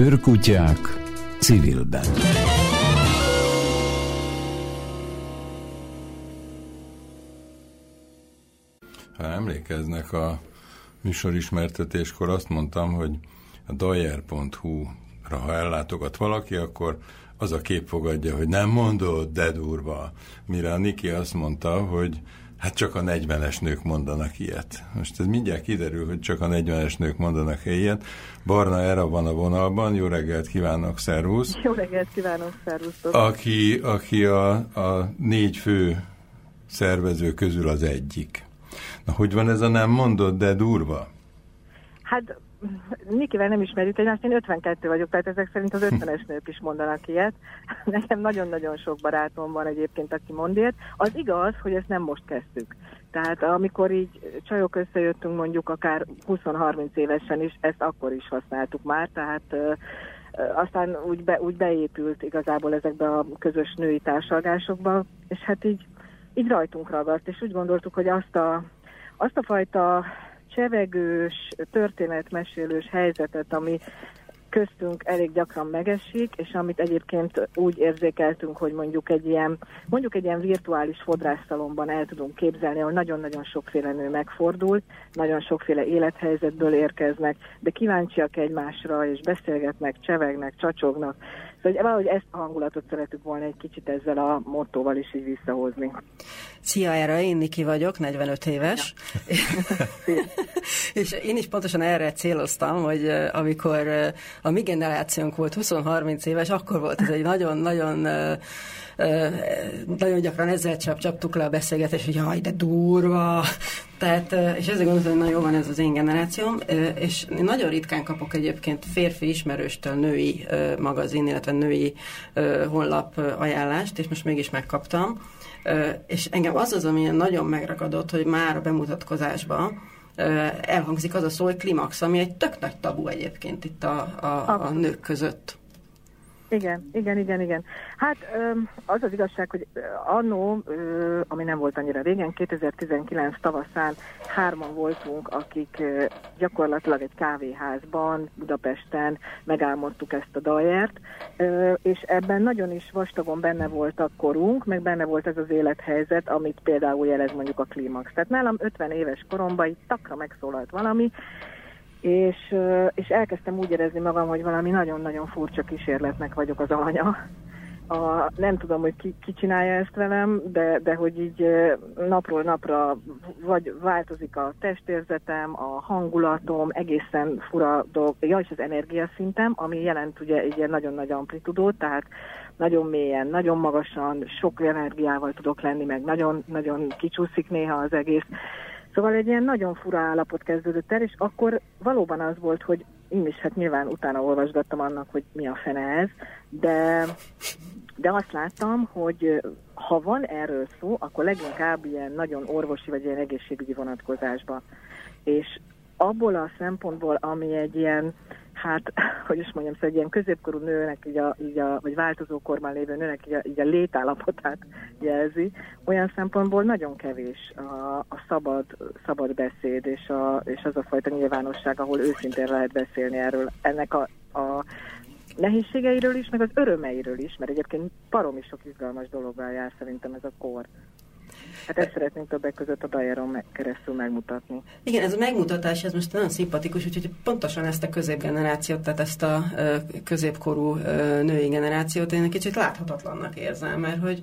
Őrkutyák civilben. Ha emlékeznek a műsorismertetéskor azt mondtam, hogy a dajer.hu-ra ha ellátogat valaki, akkor az a kép fogadja, hogy nem mondod, de durva. Mire a Niki azt mondta, hogy hát csak a 40-es nők mondanak ilyet. Most ez mindjárt kiderül, hogy csak a 40-es nők mondanak -e ilyet. Barna Era van a vonalban, jó reggelt kívánok, szervusz. Jó reggelt kívánok, szervusz. Aki, aki a, a négy fő szervező közül az egyik. Na, hogy van ez a nem mondod, de durva? Hát Nikivel nem ismerjük egymást, én 52 vagyok, tehát ezek szerint az 50-es nők is mondanak ilyet. Nekem nagyon-nagyon sok barátom van egyébként, aki mond ilyet. Az igaz, hogy ezt nem most kezdtük. Tehát amikor így csajok összejöttünk mondjuk akár 20-30 évesen is, ezt akkor is használtuk már, tehát aztán úgy, be, úgy beépült igazából ezekbe a közös női társalgásokba, és hát így, így rajtunk ragadt, és úgy gondoltuk, hogy azt a, azt a fajta csevegős, történetmesélős helyzetet, ami köztünk elég gyakran megesik, és amit egyébként úgy érzékeltünk, hogy mondjuk egy ilyen, mondjuk egy ilyen virtuális fodrászszalomban el tudunk képzelni, ahol nagyon-nagyon sokféle nő megfordul, nagyon sokféle élethelyzetből érkeznek, de kíváncsiak egymásra, és beszélgetnek, csevegnek, csacsognak, Szóval valahogy ezt a hangulatot szeretük volna egy kicsit ezzel a mottóval is így visszahozni. Szia, erre én Niki vagyok, 45 éves. Ja. és én is pontosan erre céloztam, hogy amikor a mi generációnk volt 20-30 éves, akkor volt ez egy nagyon-nagyon nagyon gyakran ezzel csap, csaptuk le a beszélgetést, hogy jaj, de durva, tehát, és ezért gondoltam, hogy nagyon jó van ez az én generációm, és én nagyon ritkán kapok egyébként férfi ismerőstől női magazin, illetve női honlap ajánlást, és most mégis megkaptam. És engem az az, ami nagyon megragadott, hogy már a bemutatkozásban elhangzik az a szó, hogy klimax, ami egy tök nagy tabu egyébként itt a, a, a nők között. Igen, igen, igen, igen. Hát az az igazság, hogy annó, ami nem volt annyira régen, 2019 tavaszán hárman voltunk, akik gyakorlatilag egy kávéházban Budapesten megálmodtuk ezt a dajert, és ebben nagyon is vastagon benne volt a korunk, meg benne volt ez az élethelyzet, amit például jelez mondjuk a klímax. Tehát nálam 50 éves koromban itt takra megszólalt valami, és, és elkezdtem úgy érezni magam, hogy valami nagyon-nagyon furcsa kísérletnek vagyok az alanya. A, nem tudom, hogy ki, ki csinálja ezt velem, de, de hogy így napról napra vagy változik a testérzetem, a hangulatom, egészen fura dolog, ja, és az energiaszintem, ami jelent ugye egy ilyen nagyon nagy amplitudót, tehát nagyon mélyen, nagyon magasan, sok energiával tudok lenni, meg nagyon-nagyon kicsúszik néha az egész. Szóval egy ilyen nagyon fura állapot kezdődött el, és akkor valóban az volt, hogy én is hát nyilván utána olvasgattam annak, hogy mi a fene ez, de, de azt láttam, hogy ha van erről szó, akkor leginkább ilyen nagyon orvosi vagy ilyen egészségügyi vonatkozásban. És abból a szempontból, ami egy ilyen hát, hogy is mondjam, szóval egy ilyen középkorú nőnek, így a, így a, vagy változó korban lévő nőnek így a, így a létállapotát jelzi, olyan szempontból nagyon kevés a, a szabad, szabad beszéd, és, a, és az a fajta nyilvánosság, ahol őszintén lehet beszélni erről, ennek a, a nehézségeiről is, meg az örömeiről is, mert egyébként baromi sok izgalmas dologgal jár szerintem ez a kor. Hát ezt szeretnénk többek között a Dajeron meg, keresztül megmutatni. Igen, ez a megmutatás, ez most nagyon szimpatikus, úgyhogy pontosan ezt a középgenerációt, tehát ezt a középkorú női generációt én egy kicsit láthatatlannak érzem, mert hogy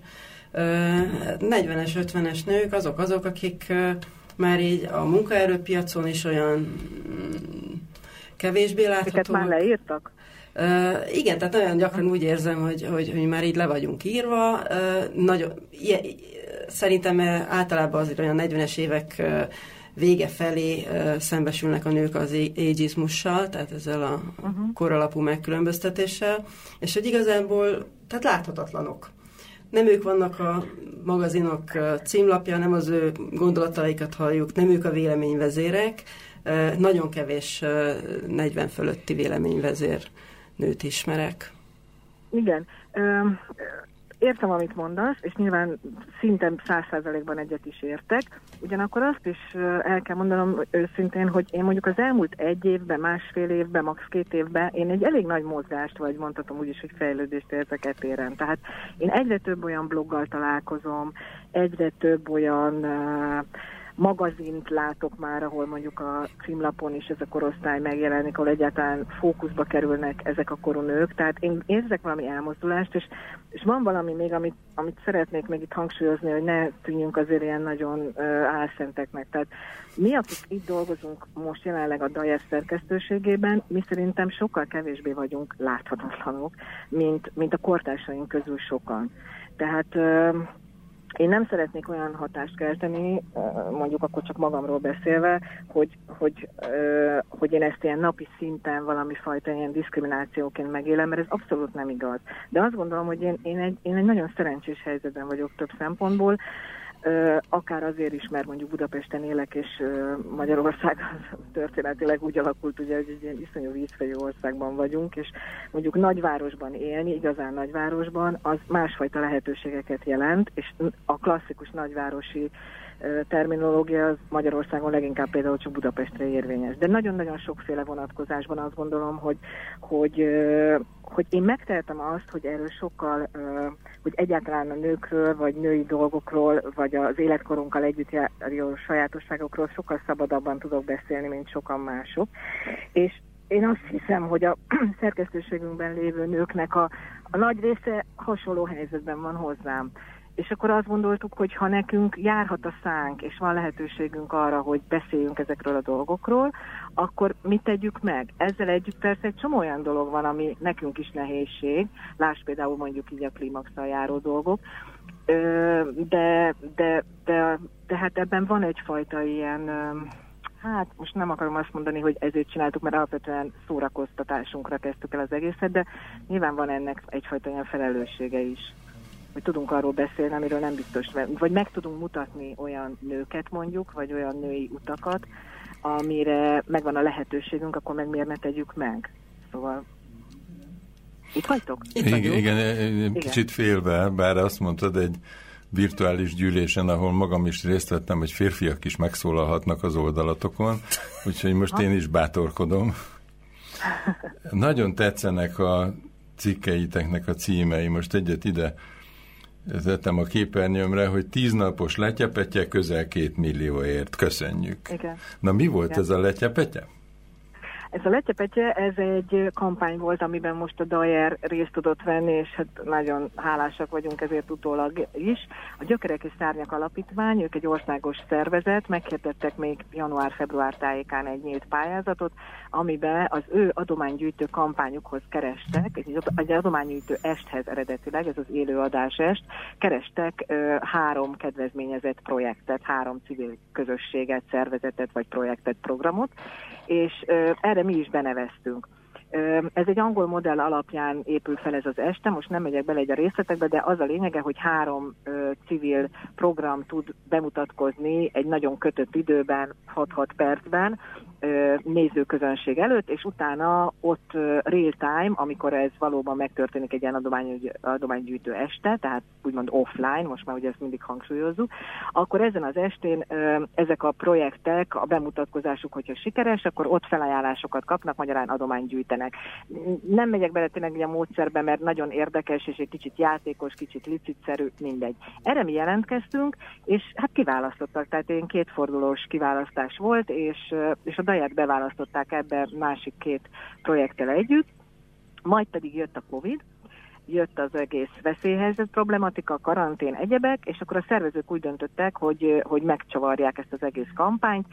40-es, 50-es nők azok azok, akik már így a munkaerőpiacon is olyan mm, kevésbé láthatóak. Őket már leírtak? Uh, igen, tehát nagyon gyakran úgy érzem, hogy, hogy, hogy már így le vagyunk írva. Uh, nagyon, ilyen, szerintem általában azért olyan 40-es évek vége felé szembesülnek a nők az ageizmussal, tehát ezzel a uh-huh. koralapú megkülönböztetéssel, és hogy igazából, tehát láthatatlanok. Nem ők vannak a magazinok címlapja, nem az ő gondolataikat halljuk, nem ők a véleményvezérek, nagyon kevés 40 fölötti véleményvezér nőt ismerek. Igen értem, amit mondasz, és nyilván szinten száz százalékban egyet is értek, ugyanakkor azt is el kell mondanom őszintén, hogy én mondjuk az elmúlt egy évben, másfél évben, max. két évben én egy elég nagy mozgást, vagy mondhatom úgy is, hogy fejlődést érzek etéren. Tehát én egyre több olyan bloggal találkozom, egyre több olyan uh, magazint látok már, ahol mondjuk a címlapon is ez a korosztály megjelenik, ahol egyáltalán fókuszba kerülnek ezek a koronők. Tehát én érzek valami elmozdulást, és, és van valami még, amit, amit szeretnék még itt hangsúlyozni, hogy ne tűnjünk azért ilyen nagyon uh, álszenteknek. Tehát mi, akik itt dolgozunk most jelenleg a DAJES szerkesztőségében, mi szerintem sokkal kevésbé vagyunk láthatatlanok, mint, mint a kortársaink közül sokan. Tehát uh, én nem szeretnék olyan hatást kelteni, mondjuk akkor csak magamról beszélve, hogy, hogy, hogy én ezt ilyen napi szinten valami fajta ilyen diszkriminációként megélem, mert ez abszolút nem igaz. De azt gondolom, hogy én, én, egy, én egy nagyon szerencsés helyzetben vagyok több szempontból, akár azért is, mert mondjuk Budapesten élek, és Magyarország történetileg úgy alakult, ugye, hogy egy ilyen iszonyú vízfejű országban vagyunk, és mondjuk nagyvárosban élni, igazán nagyvárosban, az másfajta lehetőségeket jelent, és a klasszikus nagyvárosi terminológia az Magyarországon leginkább például csak Budapestre érvényes. De nagyon-nagyon sokféle vonatkozásban azt gondolom, hogy, hogy, hogy én megtehetem azt, hogy erről sokkal, hogy egyáltalán a nőkről, vagy női dolgokról, vagy az életkorunkkal együtt járó sajátosságokról sokkal szabadabban tudok beszélni, mint sokan mások. És én azt hiszem, hogy a szerkesztőségünkben lévő nőknek a, a nagy része hasonló helyzetben van hozzám. És akkor azt gondoltuk, hogy ha nekünk járhat a szánk, és van lehetőségünk arra, hogy beszéljünk ezekről a dolgokról, akkor mit tegyük meg? Ezzel együtt persze egy csomó olyan dolog van, ami nekünk is nehézség, láss például mondjuk így a klímaxal járó dolgok, de, de, de, de hát ebben van egyfajta ilyen, hát most nem akarom azt mondani, hogy ezért csináltuk, mert alapvetően szórakoztatásunkra kezdtük el az egészet, de nyilván van ennek egyfajta ilyen felelőssége is hogy tudunk arról beszélni, amiről nem biztos, vagy meg tudunk mutatni olyan nőket mondjuk, vagy olyan női utakat, amire megvan a lehetőségünk, akkor meg miért ne tegyük meg. Szóval itt vagytok? Itt igen, igen, igen, kicsit félve, bár azt mondtad egy virtuális gyűlésen, ahol magam is részt vettem, hogy férfiak is megszólalhatnak az oldalatokon, úgyhogy most ha? én is bátorkodom. Nagyon tetszenek a cikkeiteknek a címei, most egyet ide tettem a képernyőmre, hogy tíznapos letyepetje közel két millióért. Köszönjük. Igen. Na mi volt Igen. ez a letyepetje? Ez a letyepetje, ez egy kampány volt, amiben most a Dajer részt tudott venni, és hát nagyon hálásak vagyunk ezért utólag is. A Gyökerek és Szárnyak Alapítvány, ők egy országos szervezet, meghirdettek még január-február tájékán egy nyílt pályázatot, amiben az ő adománygyűjtő kampányukhoz kerestek, egy adománygyűjtő esthez eredetileg, ez az élőadás est, kerestek ö, három kedvezményezett projektet, három civil közösséget, szervezetet vagy projektet, programot, és ö, erre mi is beneveztünk. Ez egy angol modell alapján épül fel ez az este, most nem megyek bele egy a részletekbe, de az a lényege, hogy három civil program tud bemutatkozni egy nagyon kötött időben, 6-6 percben, nézőközönség előtt, és utána ott real time, amikor ez valóban megtörténik egy ilyen adomány, adománygyűjtő este, tehát úgymond offline, most már ugye ezt mindig hangsúlyozzuk, akkor ezen az estén ezek a projektek, a bemutatkozásuk, hogyha sikeres, akkor ott felajánlásokat kapnak, magyarán adománygyűjtenek. Nem megyek bele tényleg a módszerbe, mert nagyon érdekes, és egy kicsit játékos, kicsit licitszerű, mindegy. Erre mi jelentkeztünk, és hát kiválasztottak, tehát én kétfordulós kiválasztás volt, és, és a Daját beválasztották ebbe másik két projekttel együtt, majd pedig jött a Covid, jött az egész veszélyhelyzet problematika, karantén, egyebek, és akkor a szervezők úgy döntöttek, hogy, hogy megcsavarják ezt az egész kampányt.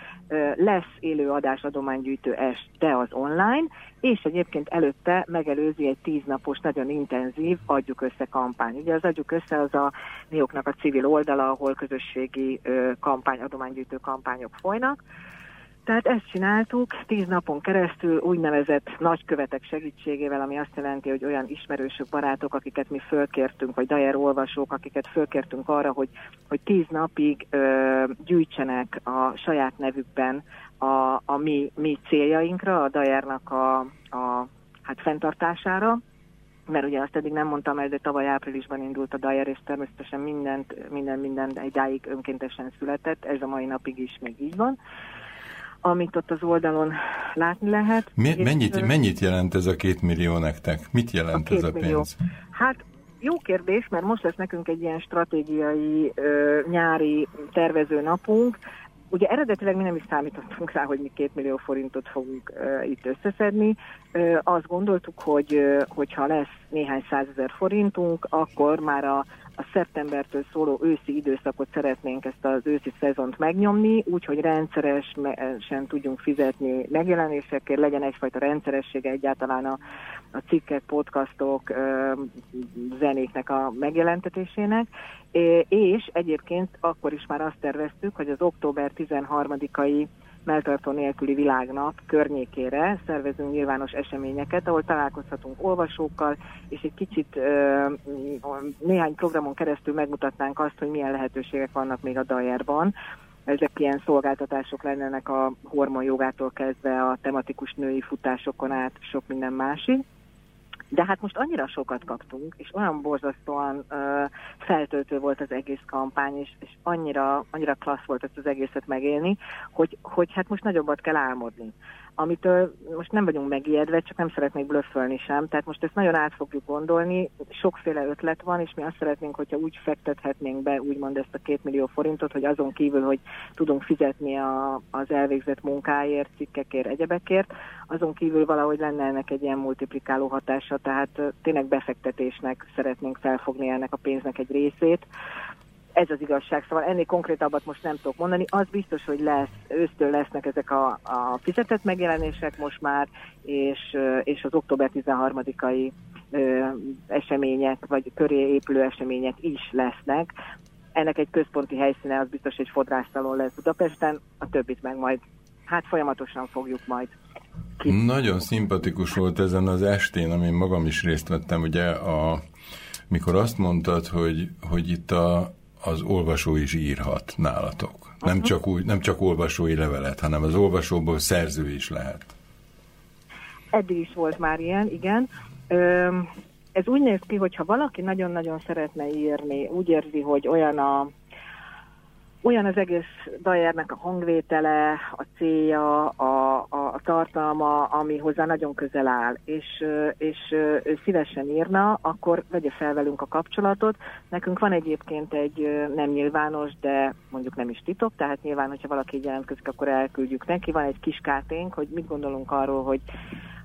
Lesz élő adás adománygyűjtő de az online, és egyébként előtte megelőzi egy tíznapos, nagyon intenzív Adjuk Össze kampány. Ugye az Adjuk Össze az a Nioknak a civil oldala, ahol közösségi kampány, adománygyűjtő kampányok folynak, tehát ezt csináltuk tíz napon keresztül úgynevezett nagykövetek segítségével, ami azt jelenti, hogy olyan ismerősök, barátok, akiket mi fölkértünk, vagy Dajer olvasók, akiket fölkértünk arra, hogy, hogy tíz napig ö, gyűjtsenek a saját nevükben a, a mi, mi céljainkra, a Dajernak a, a hát fenntartására, mert ugye azt eddig nem mondtam el, de tavaly áprilisban indult a Dyer, és természetesen mindent, minden, minden egyáig önkéntesen született, ez a mai napig is még így van amit ott az oldalon látni lehet. Mi, mennyit, mennyit jelent ez a két millió nektek? Mit jelent a ez a pénz? Millió. Hát jó kérdés, mert most lesz nekünk egy ilyen stratégiai ö, nyári tervező napunk. Ugye eredetileg mi nem is számítottunk rá, hogy mi két millió forintot fogunk ö, itt összeszedni. Ö, azt gondoltuk, hogy ö, hogyha lesz néhány százezer forintunk, akkor már a a szeptembertől szóló őszi időszakot szeretnénk ezt az őszi szezont megnyomni, úgyhogy rendszeresen tudjunk fizetni megjelenésekért, legyen egyfajta rendszeressége egyáltalán a, a cikkek, podcastok, zenéknek a megjelentetésének, és egyébként akkor is már azt terveztük, hogy az október 13-ai melltartó nélküli világnap környékére szervezünk nyilvános eseményeket, ahol találkozhatunk olvasókkal, és egy kicsit néhány programon keresztül megmutatnánk azt, hogy milyen lehetőségek vannak még a Dajerban. Ezek ilyen szolgáltatások lennének a hormonjogától kezdve a tematikus női futásokon át sok minden másik. De hát most annyira sokat kaptunk, és olyan borzasztóan uh, feltöltő volt az egész kampány, és, és annyira, annyira klassz volt ezt az egészet megélni, hogy, hogy hát most nagyobbat kell álmodni amitől most nem vagyunk megijedve, csak nem szeretnék blöffölni sem. Tehát most ezt nagyon át fogjuk gondolni, sokféle ötlet van, és mi azt szeretnénk, hogyha úgy fektethetnénk be, úgymond ezt a két millió forintot, hogy azon kívül, hogy tudunk fizetni a, az elvégzett munkáért, cikkekért, egyebekért, azon kívül valahogy lenne ennek egy ilyen multiplikáló hatása, tehát tényleg befektetésnek szeretnénk felfogni ennek a pénznek egy részét. Ez az igazság, szóval ennél konkrétabbat most nem tudok mondani. Az biztos, hogy lesz, ősztől lesznek ezek a, a fizetett megjelenések most már, és, és az október 13-ai események, vagy köré épülő események is lesznek. Ennek egy központi helyszíne az biztos egy fodrásztalon lesz Budapesten, a többit meg majd, hát folyamatosan fogjuk majd ki. Nagyon szimpatikus volt ezen az estén, amin magam is részt vettem, ugye, a, mikor azt mondtad, hogy, hogy itt a, az olvasó is írhat nálatok. Nem csak, úgy, nem csak olvasói levelet, hanem az olvasóból szerző is lehet. Eddig is volt már ilyen, igen. Ez úgy néz ki, hogy ha valaki nagyon-nagyon szeretne írni, úgy érzi, hogy olyan a olyan az egész Dajernek a hangvétele, a célja, a, a, a tartalma, ami hozzá nagyon közel áll, és, és ő szívesen írna, akkor vegye fel velünk a kapcsolatot. Nekünk van egyébként egy nem nyilvános, de mondjuk nem is titok, tehát nyilván, hogyha valaki jelentkezik, akkor elküldjük neki. Van egy kis kárténk, hogy mit gondolunk arról, hogy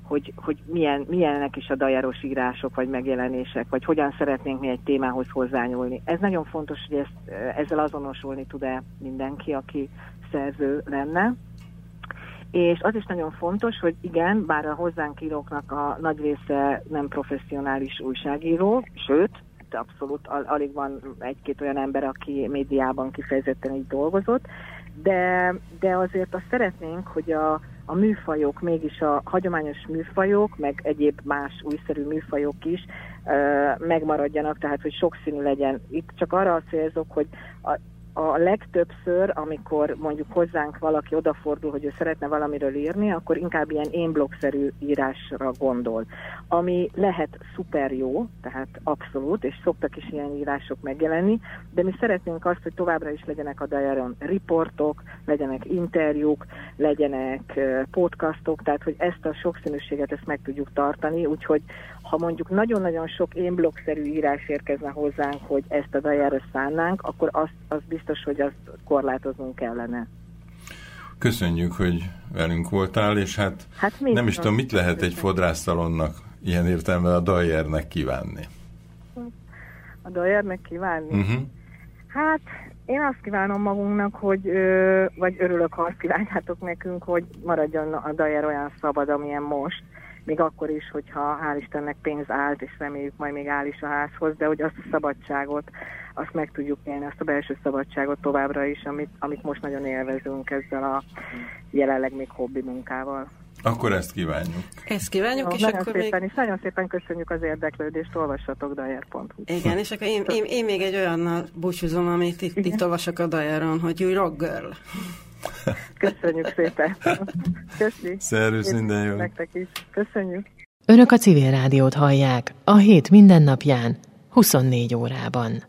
hogy, hogy milyen, milyenek is a dajáros írások vagy megjelenések, vagy hogyan szeretnénk mi egy témához hozzányúlni. Ez nagyon fontos, hogy ezt, ezzel azonosulni tud-e mindenki, aki szerző lenne. És az is nagyon fontos, hogy igen, bár a hozzánk íróknak a nagy része nem professzionális újságíró, sőt, abszolút al- alig van egy-két olyan ember, aki médiában kifejezetten így dolgozott, de, de azért azt szeretnénk, hogy a, a műfajok, mégis a hagyományos műfajok, meg egyéb más újszerű műfajok is megmaradjanak, tehát hogy sokszínű legyen. Itt csak arra célzok, hogy a, a legtöbbször, amikor mondjuk hozzánk valaki odafordul, hogy ő szeretne valamiről írni, akkor inkább ilyen én blogszerű írásra gondol, ami lehet szuper jó, tehát abszolút, és szoktak is ilyen írások megjelenni, de mi szeretnénk azt, hogy továbbra is legyenek a Diaron riportok, legyenek interjúk, legyenek podcastok, tehát hogy ezt a sokszínűséget ezt meg tudjuk tartani, úgyhogy ha mondjuk nagyon-nagyon sok én blogszerű írás érkezne hozzánk, hogy ezt a Diarra szánnánk, akkor azt, az biztos, hogy azt korlátoznunk kellene. Köszönjük, hogy velünk voltál, és hát, hát nem is tudom, mit lehet egy fodrásztalonnak ilyen értelme a Dajernek kívánni. A Dajernek kívánni? Uh-huh. Hát én azt kívánom magunknak, hogy, vagy örülök, ha azt kívánjátok nekünk, hogy maradjon a Dajer olyan szabad, amilyen most, még akkor is, hogyha hál' Istennek pénz állt, és reméljük majd még áll is a házhoz, de hogy azt a szabadságot, azt meg tudjuk élni, azt a belső szabadságot továbbra is, amit, amit most nagyon élvezünk ezzel a jelenleg még hobbi munkával. Akkor ezt kívánjuk. Ezt kívánjuk, no, és nagyon akkor szépen, még... És nagyon szépen köszönjük az érdeklődést, olvassatok dajer.hu. Igen, és akkor én, én, én még egy olyannal búcsúzom, amit itt, itt olvasok a Dajeron, hogy you rock girl. Köszönjük szépen. Köszönjük. Szervusz, minden jó. Nektek is. Köszönjük. Önök a civil rádiót hallják a hét mindennapján, 24 órában.